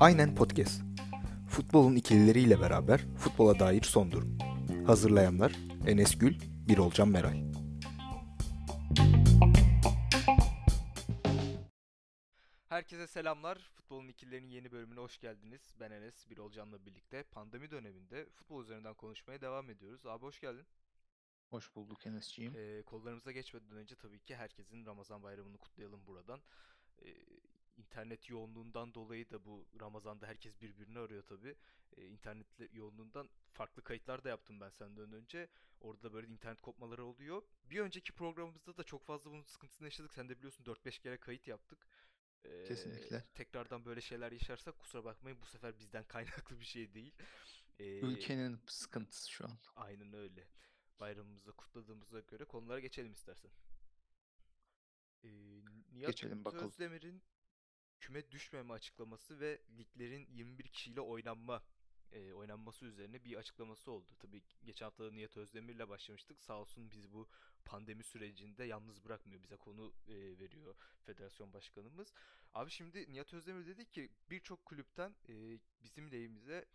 Aynen Podcast. Futbolun ikilileriyle beraber futbola dair son durum. Hazırlayanlar Enes Gül, Birolcan Meray. Herkese selamlar. Futbolun ikililerinin yeni bölümüne hoş geldiniz. Ben Enes, Birolcan'la birlikte pandemi döneminde futbol üzerinden konuşmaya devam ediyoruz. Abi hoş geldin. Hoş bulduk Enes'ciğim. Ee, kollarımıza geçmeden önce tabii ki herkesin Ramazan bayramını kutlayalım buradan. Ee, internet yoğunluğundan dolayı da bu Ramazan'da herkes birbirini arıyor tabii. Ee, internet yoğunluğundan farklı kayıtlar da yaptım ben senden önce. Orada da böyle internet kopmaları oluyor. Bir önceki programımızda da çok fazla bunun sıkıntısını yaşadık. Sen de biliyorsun 4-5 kere kayıt yaptık. Ee, Kesinlikle. Tekrardan böyle şeyler yaşarsak kusura bakmayın bu sefer bizden kaynaklı bir şey değil. Ee, Ülkenin sıkıntısı şu an. Aynen öyle. Bayramımızı kutladığımıza göre konulara geçelim istersen. Ee, Nihat Geçelim bakalım. Özdemir'in küme düşmeme açıklaması ve liglerin 21 kişiyle oynanma e, oynanması üzerine bir açıklaması oldu. Tabii geçen hafta da Nihat Özdemir'le başlamıştık. Sağ olsun bizi bu pandemi sürecinde yalnız bırakmıyor. Bize konu e, veriyor federasyon başkanımız. Abi şimdi Nihat Özdemir dedi ki birçok kulüpten e, bizim lehimize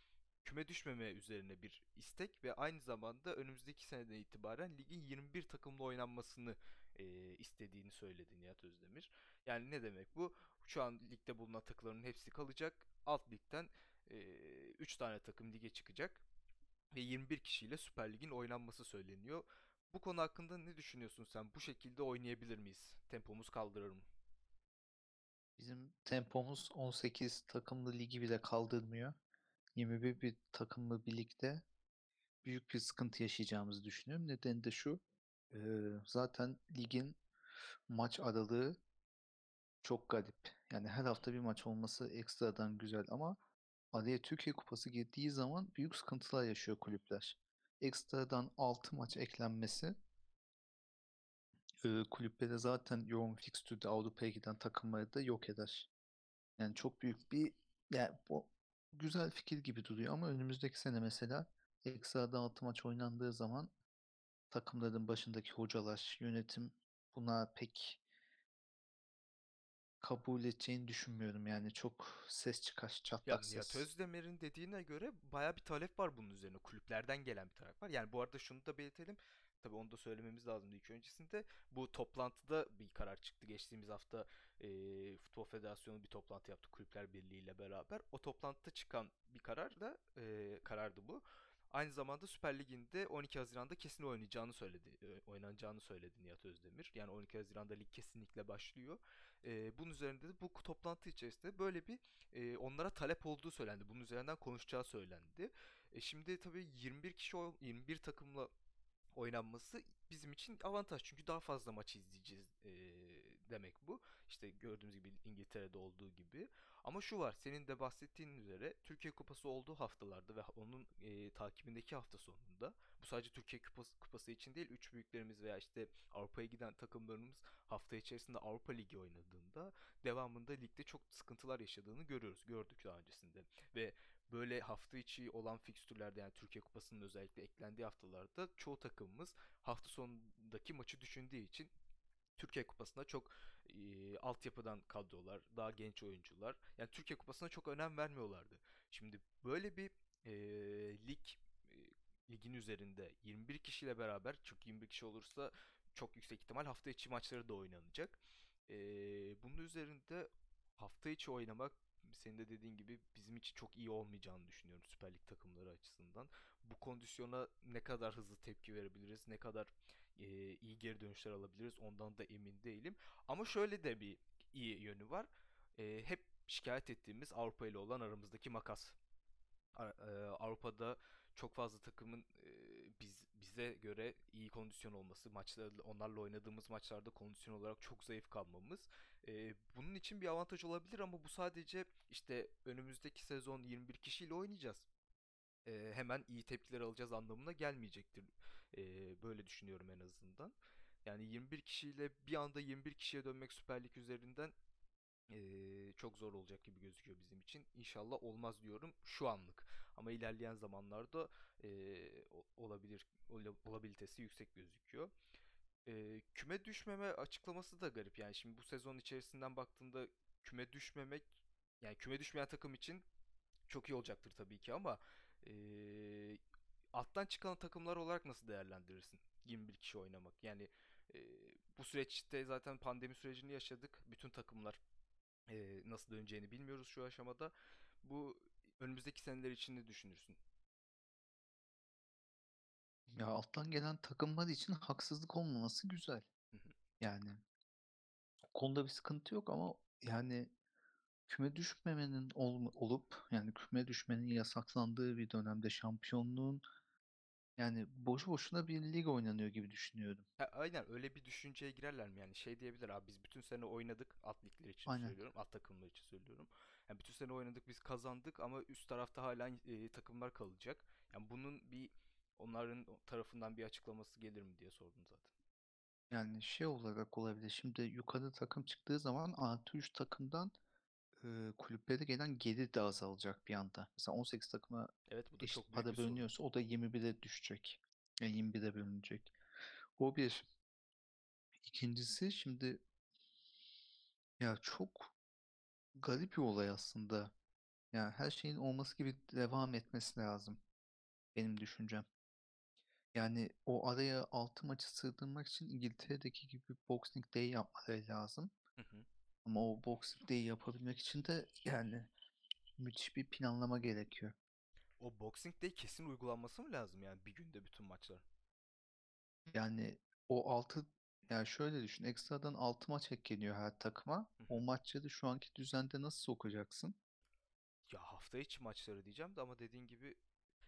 küme düşmeme üzerine bir istek ve aynı zamanda önümüzdeki seneden itibaren ligin 21 takımla oynanmasını e, istediğini söyledi Nihat Özdemir. Yani ne demek bu? Şu an ligde bulunan takımların hepsi kalacak. Alt ligden 3 tane takım lige çıkacak ve 21 kişiyle Süper Lig'in oynanması söyleniyor. Bu konu hakkında ne düşünüyorsun sen? Bu şekilde oynayabilir miyiz? Tempomuz kaldırır mı? Bizim tempomuz 18 takımlı ligi bile kaldırmıyor. 21 bir takımlı birlikte büyük bir sıkıntı yaşayacağımızı düşünüyorum. Nedeni de şu. e, zaten ligin maç aralığı çok garip. Yani her hafta bir maç olması ekstradan güzel ama araya Türkiye Kupası girdiği zaman büyük sıkıntılar yaşıyor kulüpler. Ekstradan 6 maç eklenmesi e, kulüplere zaten yoğun fikstürde Avrupa'ya giden takımları da yok eder. Yani çok büyük bir yani bu güzel fikir gibi duruyor ama önümüzdeki sene mesela ekstradan 6 maç oynandığı zaman takımların başındaki hocalar, yönetim buna pek kabul edeceğini düşünmüyorum. Yani çok ses çıkar, Ya çatlak Nihat ses. Özdemir'in dediğine göre baya bir talep var bunun üzerine. Kulüplerden gelen bir talep var. Yani bu arada şunu da belirtelim. Tabii onu da söylememiz lazım ilk öncesinde. Bu toplantıda bir karar çıktı. Geçtiğimiz hafta e, Futbol Federasyonu bir toplantı yaptı Kulüpler Birliği ile beraber. O toplantıda çıkan bir karar da e, karardı bu. Aynı zamanda Süper Lig'in 12 Haziran'da kesin oynayacağını söyledi. oynanacağını söyledi Nihat Özdemir. Yani 12 Haziran'da lig kesinlikle başlıyor. E, bunun üzerinde de bu toplantı içerisinde böyle bir e, onlara talep olduğu söylendi. Bunun üzerinden konuşacağı söylendi. E, şimdi tabii 21 kişi 21 takımla oynanması bizim için avantaj. Çünkü daha fazla maç izleyeceğiz e, demek bu. İşte gördüğümüz gibi İngiltere'de olduğu gibi. Ama şu var, senin de bahsettiğin üzere Türkiye Kupası olduğu haftalarda ve onun e, takibindeki hafta sonunda bu sadece Türkiye Kupası, Kupası için değil, üç büyüklerimiz veya işte Avrupa'ya giden takımlarımız hafta içerisinde Avrupa Ligi oynadığında devamında ligde çok sıkıntılar yaşadığını görüyoruz. Gördük daha öncesinde. Ve böyle hafta içi olan fikstürlerde yani Türkiye Kupası'nın özellikle eklendiği haftalarda çoğu takımımız hafta sonundaki maçı düşündüğü için Türkiye Kupası'nda çok e, altyapıdan kadrolar, daha genç oyuncular. Yani Türkiye Kupası'na çok önem vermiyorlardı. Şimdi böyle bir e, lig e, ligin üzerinde 21 kişiyle beraber çok 21 kişi olursa çok yüksek ihtimal hafta içi maçları da oynanacak. E, bunun üzerinde hafta içi oynamak senin de dediğin gibi bizim için çok iyi olmayacağını düşünüyorum Süper Lig takımları açısından. Bu kondisyona ne kadar hızlı tepki verebiliriz, ne kadar e, iyi geri dönüşler alabiliriz ondan da emin değilim. Ama şöyle de bir iyi yönü var. E, hep şikayet ettiğimiz Avrupa ile olan aramızdaki makas. Avrupa'da çok fazla takımın biz bize göre iyi kondisyon olması, maçlarla onlarla oynadığımız maçlarda kondisyon olarak çok zayıf kalmamız. Bunun için bir avantaj olabilir ama bu sadece işte önümüzdeki sezon 21 kişiyle oynayacağız hemen iyi tepkiler alacağız anlamına gelmeyecektir. E, böyle düşünüyorum en azından. Yani 21 kişiyle bir anda 21 kişiye dönmek Süper Lig üzerinden e, çok zor olacak gibi gözüküyor bizim için. İnşallah olmaz diyorum şu anlık. Ama ilerleyen zamanlarda e, olabilir olabilitesi yüksek gözüküyor. e, küme düşmeme açıklaması da garip. Yani şimdi bu sezon içerisinden baktığında küme düşmemek yani küme düşmeyen takım için çok iyi olacaktır tabii ki ama e, alttan çıkan takımlar olarak nasıl değerlendirirsin 21 kişi oynamak? Yani e, bu süreçte zaten pandemi sürecini yaşadık. Bütün takımlar e, nasıl döneceğini bilmiyoruz şu aşamada. Bu önümüzdeki seneler için ne düşünürsün? Ya alttan gelen takımlar için haksızlık olmaması güzel. Hı hı. Yani konuda bir sıkıntı yok ama yani küme düşmemenin ol- olup yani küme düşmenin yasaklandığı bir dönemde şampiyonluğun yani boşu boşuna bir lig oynanıyor gibi düşünüyorum. Ha, aynen öyle bir düşünceye girerler mi? Yani şey diyebilir abi biz bütün sene oynadık alt ligler için Aynen. söylüyorum. Alt takımlar için söylüyorum. Yani bütün sene oynadık biz kazandık ama üst tarafta hala e, takımlar kalacak. Yani bunun bir onların tarafından bir açıklaması gelir mi diye sordum zaten. Yani şey olarak olabilir. Şimdi yukarı takım çıktığı zaman artı 3 takımdan e, kulüplere gelen gelir de azalacak bir anda. Mesela 18 takıma Evet bu da eşit çok para bölünüyorsa o da 21'e düşecek. Yani 21'e bölünecek. O bir. İkincisi şimdi ya çok garip bir olay aslında. Yani her şeyin olması gibi devam etmesi lazım. Benim düşüncem. Yani o araya 6 maçı sığdırmak için İngiltere'deki gibi Boxing Day yapmaları lazım. Hı hı. Ama o Boxing Day yapabilmek için de yani müthiş bir planlama gerekiyor. O Boxing Day kesin uygulanması mı lazım yani bir günde bütün maçlar? Yani o 6 yani şöyle düşün. Ekstradan 6 maç ekleniyor her takıma. Hı O maçları şu anki düzende nasıl sokacaksın? Ya hafta içi maçları diyeceğim de ama dediğin gibi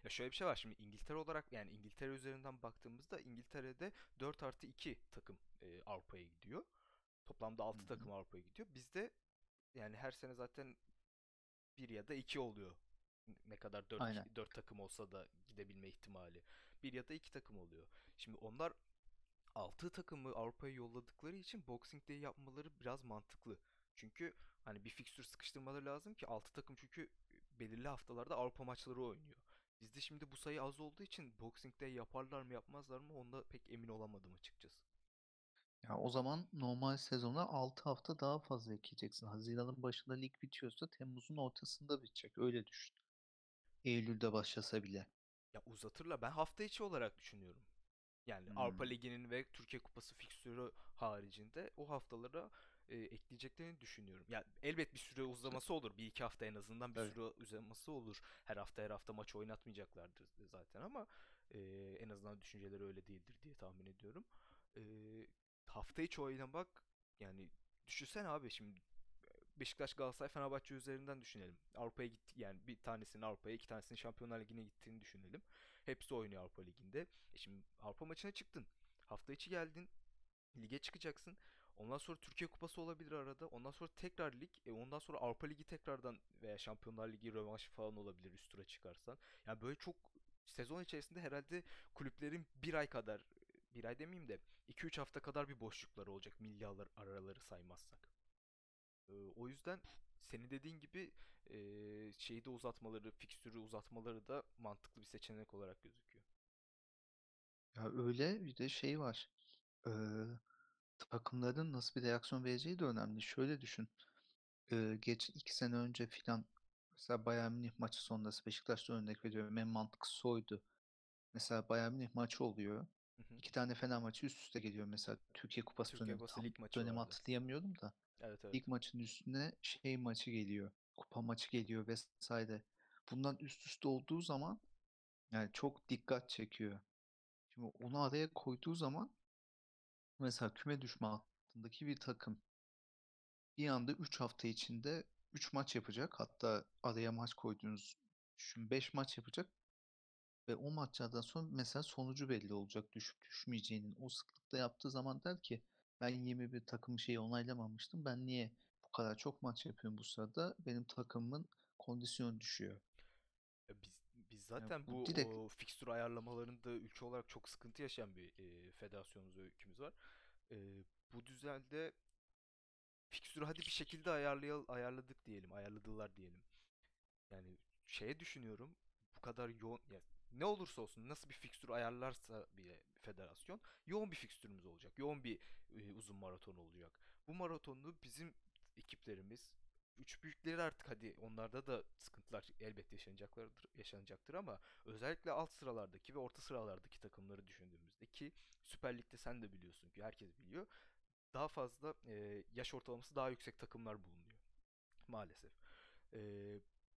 ya şöyle bir şey var şimdi İngiltere olarak yani İngiltere üzerinden baktığımızda İngiltere'de 4 artı 2 takım e, Avrupa'ya gidiyor. Toplamda Hı 6 hı. takım Avrupa'ya gidiyor. Bizde yani her sene zaten bir ya da 2 oluyor. Ne kadar 4 Aynen. 4 takım olsa da gidebilme ihtimali. Bir ya da 2 takım oluyor. Şimdi onlar 6 takımı Avrupa'ya yolladıkları için Boxing Day yapmaları biraz mantıklı. Çünkü hani bir fikstür sıkıştırmaları lazım ki 6 takım çünkü belirli haftalarda Avrupa maçları oynuyor. Bizde şimdi bu sayı az olduğu için Boxing Day yaparlar mı yapmazlar mı onda pek emin olamadım açıkçası. Ya o zaman normal sezona 6 hafta daha fazla ekleyeceksin. Haziran'ın başında lig bitiyorsa Temmuz'un ortasında bitecek. Öyle düşün. Eylül'de başlasa bile. Ya uzatırlar. Ben hafta içi olarak düşünüyorum. Yani Avrupa Hmm, Ligi'nin ve Türkiye Kupası fikstürü haricinde o haftalara e, ekleyeceklerini düşünüyorum. Ya elbet bir süre uzaması olur. Bir iki hafta en azından bir tabii. süre uzaması olur. Her hafta her hafta maç oynatmayacaklardır zaten ama e, en azından düşünceleri öyle değildir diye tahmin ediyorum. E, hafta içi oynamak yani düşünsene abi şimdi Beşiktaş, Galatasaray, Fenerbahçe üzerinden düşünelim. Avrupa'ya gitti yani bir tanesinin Avrupa'ya, iki tanesinin Şampiyonlar Ligi'ne gittiğini düşünelim. Hepsi oynuyor Avrupa Ligi'nde. E şimdi Avrupa maçına çıktın. Hafta içi geldin. Lige çıkacaksın. Ondan sonra Türkiye Kupası olabilir arada. Ondan sonra tekrar lig. E ondan sonra Avrupa Ligi tekrardan veya Şampiyonlar Ligi rövanşı falan olabilir üst tura çıkarsan. Yani böyle çok sezon içerisinde herhalde kulüplerin bir ay kadar bir ay demeyeyim de iki üç hafta kadar bir boşlukları olacak milyarlar araları saymazsak. Ee, o yüzden senin dediğin gibi e, şeyi de uzatmaları, fikstürü uzatmaları da mantıklı bir seçenek olarak gözüküyor. Ya öyle bir de şey var. Ee, takımların nasıl bir reaksiyon vereceği de önemli. Şöyle düşün. Ee, geç iki sene önce filan mesela Bayern Münih maçı sonrası Beşiktaş'ta örnek veriyorum. En mantıklısı oydu. Mesela Bayern Münih maçı oluyor. Hı hı. İki tane Fener maçı üst üste geliyor mesela Türkiye Kupası Türkiye dönemi. Kupası lig maçı dönemi vardı. hatırlayamıyorum da. Evet evet. Lig maçının üstüne şey maçı geliyor. Kupa maçı geliyor vesaire. Bundan üst üste olduğu zaman yani çok dikkat çekiyor. Şimdi onu araya koyduğu zaman mesela küme düşme hattındaki bir takım bir anda 3 hafta içinde 3 maç yapacak. Hatta araya maç koyduğunuz düşün 5 maç yapacak ve o maçlardan sonra mesela sonucu belli olacak düşüp düşmeyeceğinin. O sıklıkta yaptığı zaman der ki ben 21 takım şeyi onaylamamıştım. Ben niye bu kadar çok maç yapıyorum bu sırada? Benim takımımın kondisyonu düşüyor. Ya Biz, biz Yani zaten bu bu direkt o fikstür ayarlamalarında ülke olarak çok sıkıntı yaşayan bir e, federasyonumuz ülkemiz var. E, bu düzende fikstürü hadi bir şekilde ayarlayal ayarladık diyelim, ayarladılar diyelim. Yani şeye düşünüyorum. Bu kadar yoğun ya ne olursa olsun nasıl bir fikstür ayarlarsa bile federasyon yoğun bir fikstürümüz olacak. Yoğun bir e, uzun maraton olacak. Bu maratonu bizim ekiplerimiz üç büyükleri artık hadi onlarda da sıkıntılar elbette yaşanacaklardır, yaşanacaktır ama özellikle alt sıralardaki ve orta sıralardaki takımları düşündüğümüzde ki Süper Lig'de sen de biliyorsun ki herkes biliyor. Daha fazla e, yaş ortalaması daha yüksek takımlar bulunuyor maalesef. E,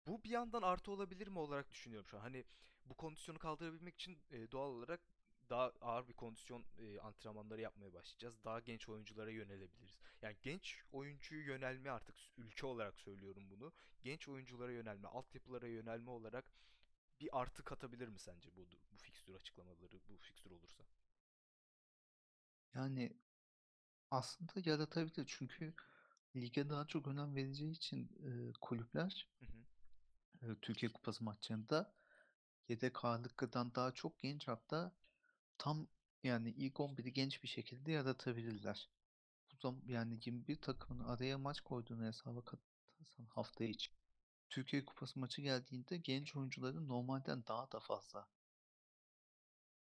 bu bir yandan artı olabilir mi olarak düşünüyorum şu an. Hani bu kondisyonu kaldırabilmek için e, doğal olarak daha ağır bir kondisyon e, antrenmanları yapmaya başlayacağız. Daha genç oyunculara yönelebiliriz. Yani genç oyuncuyu yönelme artık ülke olarak söylüyorum bunu. Genç oyunculara yönelme, altyapılara yönelme olarak bir artı katabilir mi sence bu bu fikstür açıklamaları, bu fikstür olursa? Yani aslında yaratabilir çünkü lige daha çok önem vereceği için e, kulüpler Hı hı. Türkiye Kupası maçlarında yedek ağırlıktan daha çok genç hatta tam yani ilk 11'i genç bir şekilde yaratabilirler. Bu zaman yani 21 takımın araya maç koyduğunu hesaba katarsan hafta içi Türkiye Kupası maçı geldiğinde genç oyuncuların normalden daha da fazla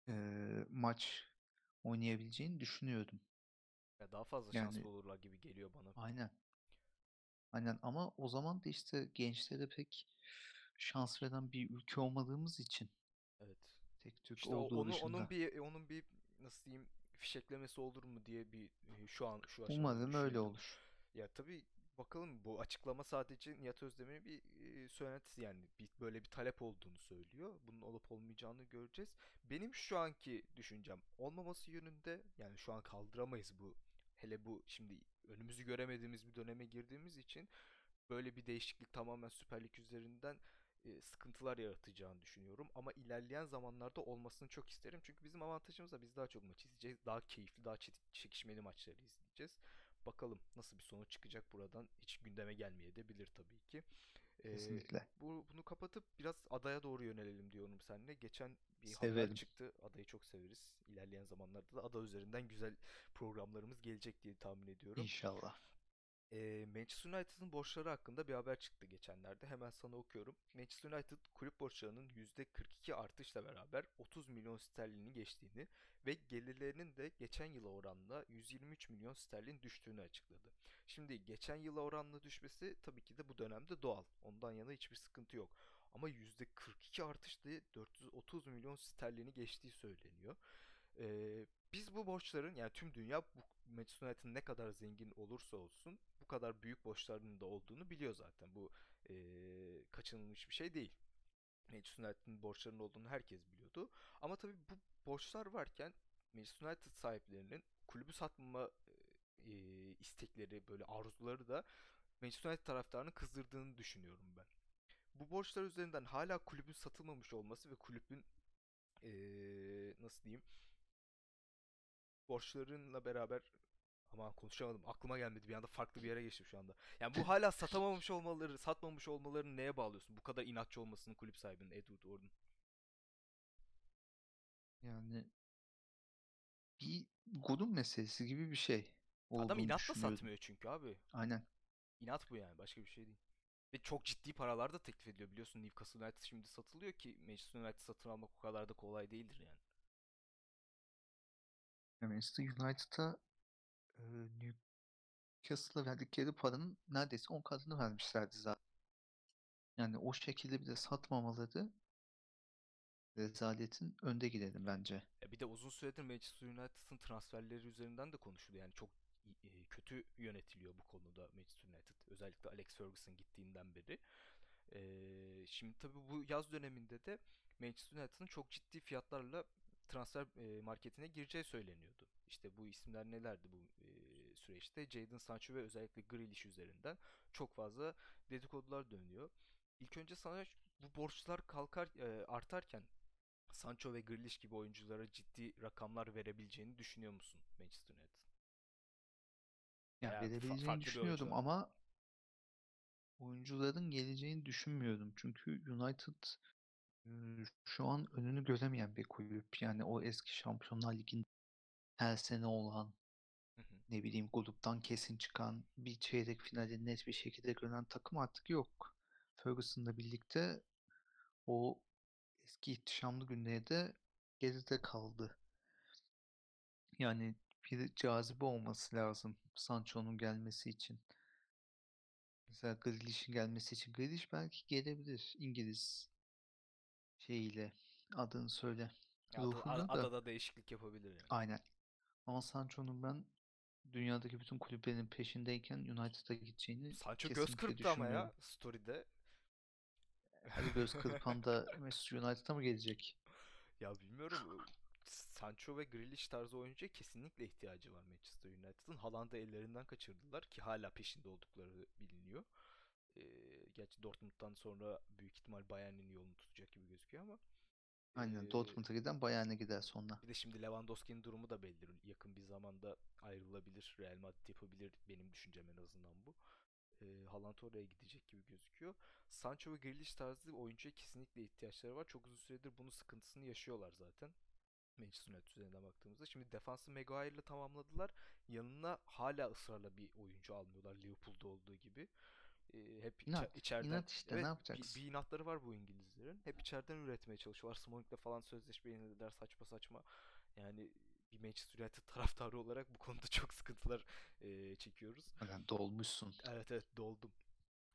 e, maç oynayabileceğini düşünüyordum. Ya daha fazla Yani şanslı olurlar gibi geliyor bana. aynen. Aynen ama o zaman da işte gençlere pek şans veren bir ülke olmadığımız için Evet. tek Türk İşte olduğu onu onun dışında. bir onun bir nasıl diyeyim fişeklemesi olur mu diye bir şu an şu aşamada Umarım öyle olur. Ya tabii bakalım bu açıklama sadece Nihat Özdemir'in bir e, söylentisi yani bir, böyle bir talep olduğunu söylüyor. Bunun olup olmayacağını göreceğiz. Benim şu anki düşüncem olmaması yönünde yani şu an kaldıramayız bu. Hele bu şimdi önümüzü göremediğimiz bir döneme girdiğimiz için böyle bir değişiklik tamamen Süper Lig üzerinden e, sıkıntılar yaratacağını düşünüyorum. Ama ilerleyen zamanlarda olmasını çok isterim. Çünkü bizim avantajımız da biz daha çok maç izleyeceğiz. Daha keyifli, daha çekişmeli maçları izleyeceğiz. Bakalım nasıl bir sonuç çıkacak buradan. Hiç gündeme gelmeyebilir tabii ki. Ee, Kesinlikle. bu, bunu kapatıp biraz adaya doğru yönelelim diyorum seninle. Geçen bir haber çıktı. Adayı çok severiz. İlerleyen zamanlarda da ada üzerinden güzel programlarımız gelecek diye tahmin ediyorum. İnşallah. E, Manchester United'ın borçları hakkında bir haber çıktı geçenlerde. Hemen sana okuyorum. Manchester United kulüp borçlarının %42 artışla beraber 30 milyon sterlini geçtiğini ve gelirlerinin de geçen yıla oranla 123 milyon sterlin düştüğünü açıkladı. Şimdi geçen yıla oranla düşmesi tabii ki de bu dönemde doğal. Ondan yana hiçbir sıkıntı yok. Ama %42 artışla 430 milyon sterlini geçtiği söyleniyor. Ee, biz bu borçların yani tüm dünya bu Manchester United'ın ne kadar zengin olursa olsun kadar büyük borçlarının da olduğunu biliyor zaten. Bu e, kaçınılmış bir şey değil. Manchester United'ın borçlarının olduğunu herkes biliyordu. Ama tabii bu borçlar varken Manchester United sahiplerinin kulübü satmama e, istekleri böyle arzuları da Manchester United taraftarını kızdırdığını düşünüyorum ben. Bu borçlar üzerinden hala kulübün satılmamış olması ve kulübün e, nasıl diyeyim borçlarınla beraber ama konuşamadım. Aklıma gelmedi. Bir anda farklı bir yere geçtim şu anda. Yani bu hala satamamış olmaları, satmamış olmalarını neye bağlıyorsun? Bu kadar inatçı olmasının kulüp sahibinin Edward Orton. Yani bir gurur meselesi gibi bir şey Adam inatla satmıyor çünkü abi. Aynen. İnat bu yani. Başka bir şey değil. Ve çok ciddi paralar da teklif ediyor. Biliyorsun Newcastle United şimdi satılıyor ki Manchester United satın almak o kadar da kolay değildir yani. Manchester United'a e, Newcastle'a verdikleri paranın neredeyse 10 katını vermişlerdi zaten. Yani o şekilde bir de satmamaları rezaletin önde gidelim bence. Ya bir de uzun süredir Manchester United'ın transferleri üzerinden de konuşuluyor. Yani çok e, kötü yönetiliyor bu konuda Manchester United. Özellikle Alex Ferguson gittiğinden beri. Ee, şimdi tabii bu yaz döneminde de Manchester United'ın çok ciddi fiyatlarla transfer e, marketine gireceği söyleniyordu. İşte bu isimler nelerdi bu süreçte? Jadon Sancho ve özellikle Grealish üzerinden çok fazla dedikodular dönüyor. İlk önce sana bu borçlar kalkar e, artarken Sancho ve Grealish gibi oyunculara ciddi rakamlar verebileceğini düşünüyor musun Manchester United? Yani fa- verebileceğini düşünüyordum ama oyuncuların geleceğini düşünmüyorum. Çünkü United e, şu an önünü göremeyen bir kulüp. Yani o eski Şampiyonlar Ligi'nin her sene olan. Ne bileyim gruptan kesin çıkan bir çeyrek finali net bir şekilde gören takım artık yok. Ferguson'la birlikte o eski ihtişamlı günleri de geride kaldı. Yani bir cazibe olması lazım Sancho'nun gelmesi için. Mesela Grealish'in gelmesi için Grealish belki gelebilir İngiliz şeyiyle adını söyle. Ruhuna da adada değişiklik yapabilir yani. aynen. Ama Sancho'nun ben dünyadaki bütün kulüplerin peşindeyken United'a gideceğini Sancho göz kırptı ama ya story'de. Her göz kırpan da Mesut United'a mı gelecek? Ya bilmiyorum. Sancho ve Grealish tarzı oyuncuya kesinlikle ihtiyacı var Manchester United'ın. Haaland'ı ellerinden kaçırdılar ki hala peşinde oldukları biliniyor. Ee, gerçi Dortmund'dan sonra büyük ihtimal Bayern'in yolunu tutacak gibi gözüküyor ama Aynen ee, Dortmund'a giden Bayern'e gider sonra. bir de şimdi Lewandowski'nin durumu da belli. Yakın bir zamanda ayrılabilir. Real Madrid yapabilir. Benim düşüncem en azından bu. Ee, Haaland oraya gidecek gibi gözüküyor. Sancho ve Grealish tarzı oyuncuya kesinlikle ihtiyaçları var. Çok uzun süredir bunun sıkıntısını yaşıyorlar zaten. Manchester United üzerinden baktığımızda. Şimdi defansı Maguire ile tamamladılar. Yanına hala ısrarla bir oyuncu almıyorlar Liverpool'da olduğu gibi. Hep İnat. içeriden İnat işte ne evet bir, yapacaksın? bir inatları var bu İngilizlerin. Hep içeriden üretmeye çalışıyorlar. Smoling'le falan sözleşme yenilediler saçma saçma. Yani bir Manchester United taraftarı olarak bu konuda çok sıkıntılar eee, çekiyoruz. Aynen dolmuşsun. Evet evet doldum.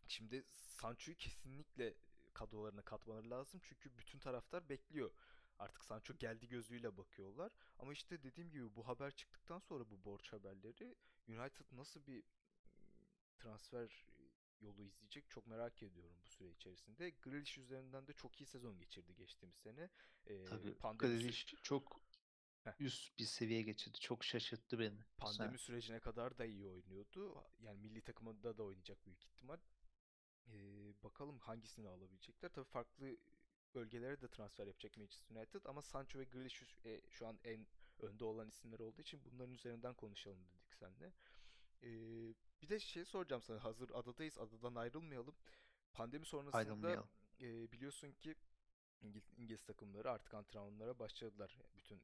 Şimdi Sancho'yu kesinlikle kadrolarına katmaları lazım. Çünkü bütün taraftar bekliyor. Artık Sancho geldi gözüyle bakıyorlar. Ama işte dediğim gibi bu haber çıktıktan sonra bu borç haberleri United nasıl bir transfer yolu izleyecek çok merak ediyorum bu süre içerisinde. Grealish üzerinden de çok iyi sezon geçirdi geçtiğimiz sene. Ee, Tabii pandemi, Grealish çok Heh. üst bir seviye geçirdi. Çok şaşırttı beni. pandemi sürecine kadar da iyi oynuyordu. Yani milli takımında da oynayacak büyük ihtimal. Ee, bakalım hangisini alabilecekler. Tabii farklı bölgelere de transfer yapacak Manchester United ama Sancho ve Grealish e, şu an en önde olan isimler olduğu için bunların üzerinden konuşalım dedik seninle. Ee, bir de şey soracağım sana. Hazır adadayız. Adadan ayrılmayalım. Pandemi sonrasında Ayrılmayalım. e, biliyorsun ki İngiliz, İngiliz takımları artık antrenmanlara başladılar. Bütün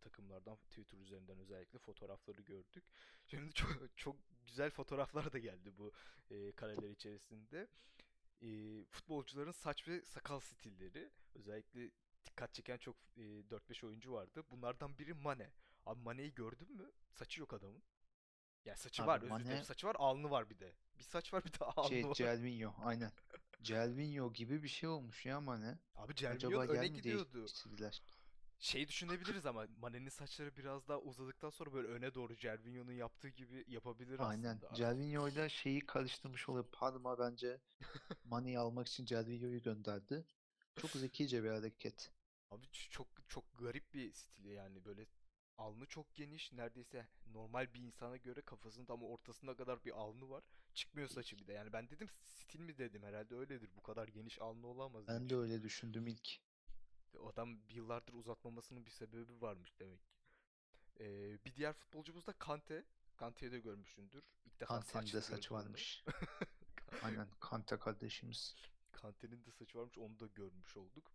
takımlardan Twitter üzerinden özellikle fotoğrafları gördük. Şimdi çok, çok güzel fotoğraflar da geldi bu e, kareler içerisinde. E, futbolcuların saç ve sakal stilleri özellikle dikkat çeken çok e, 4-5 oyuncu vardı. Bunlardan biri Mane. Abi Mane'yi gördün mü? Saçı yok adamın. Yani saçı Abi var özür dilerim. Mane Saçı var alnı var bir de. Bir saç var bir de alnı şey var. Cervinho aynen. Cervinho gibi bir şey olmuş ya Mane. Abi Cervinho'nun öne gidiyordu. Şey düşünebiliriz ama Mane'nin saçları biraz daha uzadıktan sonra böyle öne doğru Cervinho'nun yaptığı gibi yapabilir Aynen. aslında. Cervinho ile şeyi karıştırmış oluyor. Parma bence Mane'yi almak için Cervinho'yu gönderdi. Çok zekice bir hareket. Abi çok çok garip bir stili yani böyle alnı çok geniş neredeyse normal bir insana göre kafasının tam ortasına kadar bir alnı var. Çıkmıyor saçı bir de. Yani ben dedim stil mi dedim herhalde öyledir. Bu kadar geniş alnı olamaz Ben de öyle düşündüm ilk. O Adam yıllardır uzatmamasının bir sebebi varmış demek ki. Ee, bir diğer futbolcumuz da Kante. Kante'yi de görmüşsündür. İlk defa Kante'nin de onu. varmış. Aynen Kante kardeşimiz. Kante'nin de saçı varmış onu da görmüş olduk.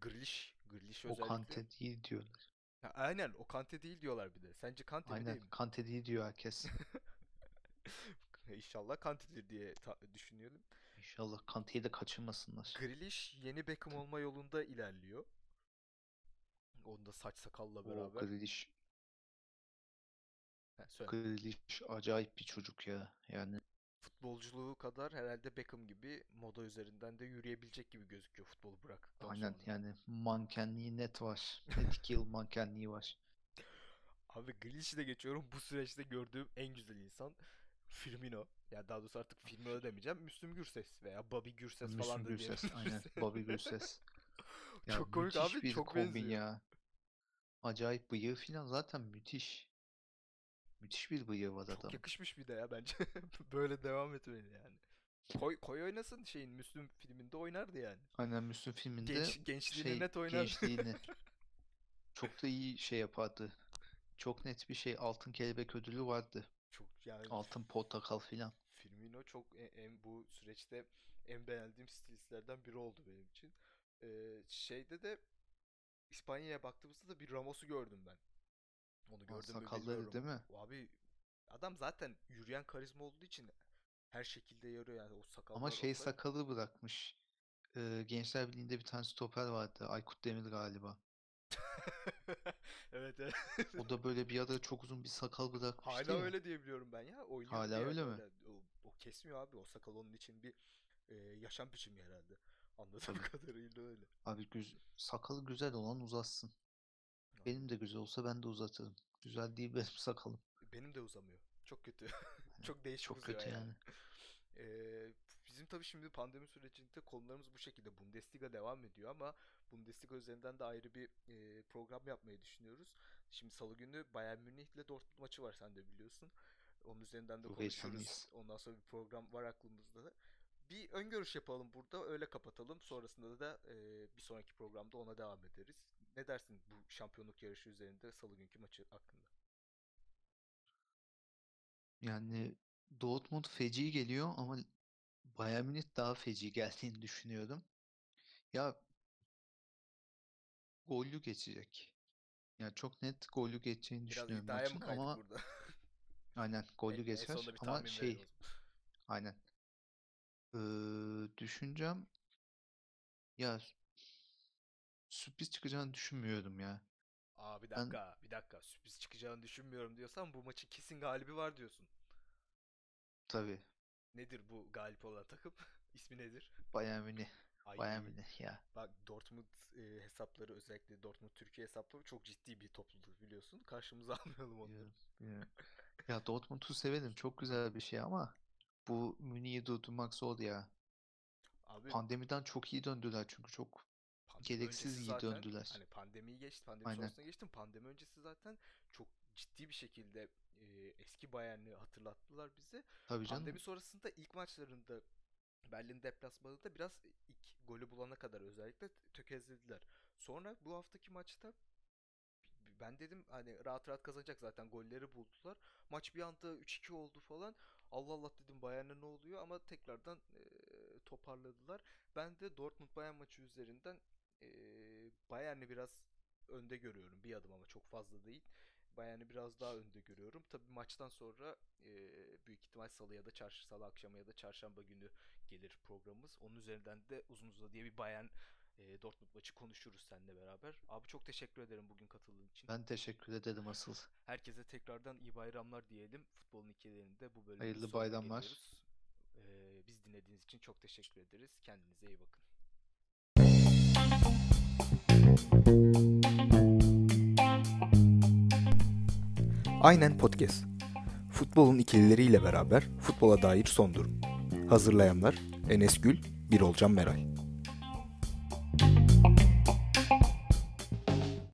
Grealish, Grealish O özellikle. Kante değil diyorlar. Ha, aynen o Kante değil diyorlar bir de. Sence Kante mi Aynen değil mi? Kante değil diyor herkes. İnşallah Kante'dir diye ta- düşünüyorum. İnşallah Kante'yi de kaçırmasınlar. Grealish yeni Beckham olma yolunda ilerliyor. Onda saç sakalla O beraber. Grealish, Ha, söyle. Grealish acayip bir çocuk ya. Yani Futbolculuğu kadar herhalde Beckham gibi moda üzerinden de yürüyebilecek gibi gözüküyor futbolu bıraktıktan aynen sonra. yani mankenliği net var. Net yıl mankenliği var. Abi Grealish'i de geçiyorum. Bu süreçte gördüğüm en güzel insan Firmino. Ya daha doğrusu artık Firmino demeyeceğim. Müslüm Gürses veya Bobby Gürses falan Müslüm da Gürses diyebiliriz. aynen. Bobby Gürses. Ya Çok komik abi. bir Çok kombin benziyor. ya. Acayip bıyığı falan zaten müthiş. Müthiş bir bıyığı var Çok yakışmış bir de ya bence. Böyle devam etmeli yani. Koy, koy oynasın şeyin Müslüm filminde oynardı yani. Aynen Müslüm filminde Genç, gençliğini şey net oynar. gençliğini çok da iyi şey yapardı. Çok net bir şey altın kelebek ödülü vardı. Çok yani Altın portakal filan. Firmino çok e- en, bu süreçte en beğendiğim stilistlerden biri oldu benim için. Ee, şeyde de İspanya'ya baktığımızda da bir Ramos'u gördüm ben. Onu gördüm sakalları değil mi? Abi adam zaten yürüyen karizma olduğu için her şekilde yarıyor yani o sakallar Ama şey olsa- sakalı bırakmış. e, Gençler Birliği'nde bir tane stoper vardı. Aykut Demir galiba. evet evet. O da böyle bir ara çok uzun bir sakal bırakmıştı Hala öyle diyebiliyorum ben ya. Oynuyor Hala diye öyle mi? O, o kesmiyor abi. O sakal onun için bir e, yaşam biçimi herhalde. Anladığım kadarıyla öyle. Abi güz sakalı güzel olan uzatsın. Benim de güzel olsa ben de uzatırım. Güzel değil benim sakalım. Benim de uzamıyor. Çok kötü. Çok değişik çok kötü yani. yani. Ee, bizim tabii şimdi pandemi sürecinde konularımız bu şekilde. Bundesliga devam ediyor ama Bundesliga üzerinden de ayrı bir e, program yapmayı düşünüyoruz. Şimdi Salı günü Bayern Münih ile Dortmund maçı var sen de biliyorsun. Onun üzerinden de Çok konuşuruz. heyecanlıyız. Ondan sonra bir program var aklımızda da. Bir öngörüş yapalım burada öyle kapatalım. Sonrasında da e, bir sonraki programda ona devam ederiz. Ne dersin bu şampiyonluk yarışı üzerinde Salı günkü maçı hakkında? Yani Dortmund feci geliyor ama Bayern Münih daha feci geldiğini düşünüyorum. Ya gollü geçecek. Yani çok net gollü geçeceğini Biraz düşünüyorum maçın ama burada? aynen gollü En, geçer ama şey aynen. Ee, düşüncem ya sürpriz çıkacağını düşünmüyorum ya. Aa bir Ben dakika, bir dakika. Sürpriz çıkacağını düşünmüyorum diyorsan bu maçın kesin galibi var diyorsun. tabii Nedir bu galip olan takım? İsmi nedir? Bayern Münih. Ay Bayern Münih ya. bak Dortmund e, hesapları özellikle Dortmund Türkiye hesapları çok ciddi bir topluluk biliyorsun. Karşımıza almayalım onları. Biliyorum, biliyorum. Ya Dortmund'u severim. Çok güzel bir şey ama bu Münih'i durdurmak zor ya. Abi Pandemiden çok iyi döndüler çünkü çok gereksiz iyi zaten döndüler. hani pandemiyi geçti, pandemi Aynen. sonrasına geçtim. Pandemi öncesi zaten çok ciddi bir şekilde e, eski Bayern'i hatırlattılar bize. Tabii Pandemi canım. sonrasında ilk maçlarında Berlin deplasmanında biraz ilk golü bulana kadar özellikle tökezlediler. Sonra bu haftaki maçta ben dedim hani rahat rahat kazanacak zaten golleri buldular. Maç bir anda 3-2 oldu falan. Allah Allah dedim Bayern'e ne oluyor ama tekrardan eee, toparladılar. Ben de Dortmund Bayern maçı üzerinden eee Bayern'i biraz önde görüyorum. Bir adım ama çok fazla değil. Bayern'i biraz daha önde görüyorum. Tabii maçtan sonra eee, büyük ihtimal salı ya da çarşı salı akşamı ya da çarşamba günü gelir programımız. Onun üzerinden de uzun uzadıya bir Bayern eee, Dortmund maçı konuşuruz seninle beraber. Abi çok teşekkür ederim bugün katıldığın için. Ben teşekkür ederim asıl. Herkese tekrardan iyi bayramlar diyelim. Futbolun hikayelerinde bu bölümün Hayırlı bayramlar. geliyoruz. Eee, biz dinlediğiniz için çok teşekkür ederiz. Kendinize iyi bakın. Aynen Podcast. Futbolun ikilileriyle beraber futbola dair son durum. Hazırlayanlar Enes Gül, Birolcan Meral.